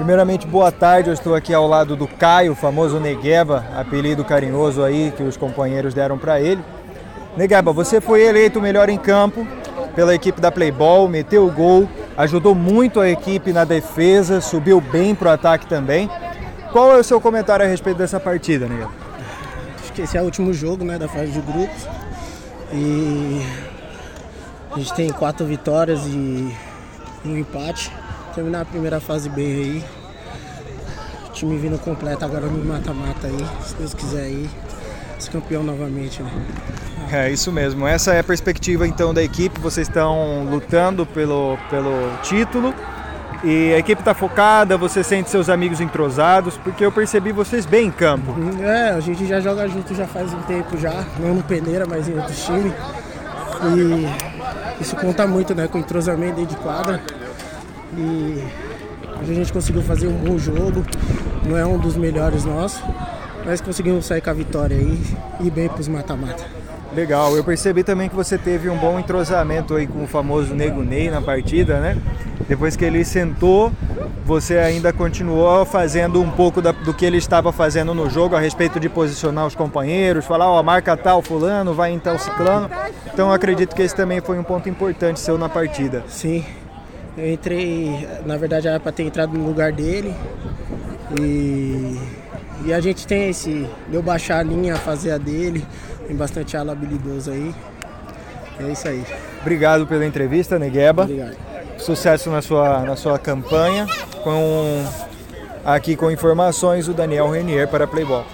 Primeiramente, boa tarde. Eu estou aqui ao lado do Caio, famoso Negueba, apelido carinhoso aí que os companheiros deram para ele. Negueba, você foi eleito o melhor em campo pela equipe da Playball, meteu o gol, ajudou muito a equipe na defesa, subiu bem pro ataque também. Qual é o seu comentário a respeito dessa partida, Negueba? Acho que esse é o último jogo né, da fase de grupos. E a gente tem quatro vitórias e um empate terminar a primeira fase bem aí. O time vindo completo agora no mata-mata aí, se Deus quiser aí, ser campeão novamente, né? É isso mesmo. Essa é a perspectiva então da equipe. Vocês estão lutando pelo, pelo título e a equipe está focada. Você sente seus amigos entrosados, porque eu percebi vocês bem em campo. É, a gente já joga junto já faz um tempo já, não no Peneira, mas em outros times. E isso conta muito, né, com o entrosamento dentro de quadra. E a gente conseguiu fazer um bom jogo, não é um dos melhores nossos, mas conseguimos sair com a vitória aí e bem para os mata-mata. Legal, eu percebi também que você teve um bom entrosamento aí com o famoso Nego Ney na partida, né? Depois que ele sentou, você ainda continuou fazendo um pouco da, do que ele estava fazendo no jogo a respeito de posicionar os companheiros, falar, ó, marca tal fulano, vai em tal ciclano. Então acredito que esse também foi um ponto importante seu na partida. Sim, eu entrei, na verdade era para ter entrado no lugar dele. E, e a gente tem esse. Deu baixar a linha, fazer a dele. Tem bastante ala habilidoso aí. É isso aí. Obrigado pela entrevista, Negueba. Obrigado. Sucesso na sua, na sua campanha. Com, aqui com informações, o Daniel Renier para Playboy.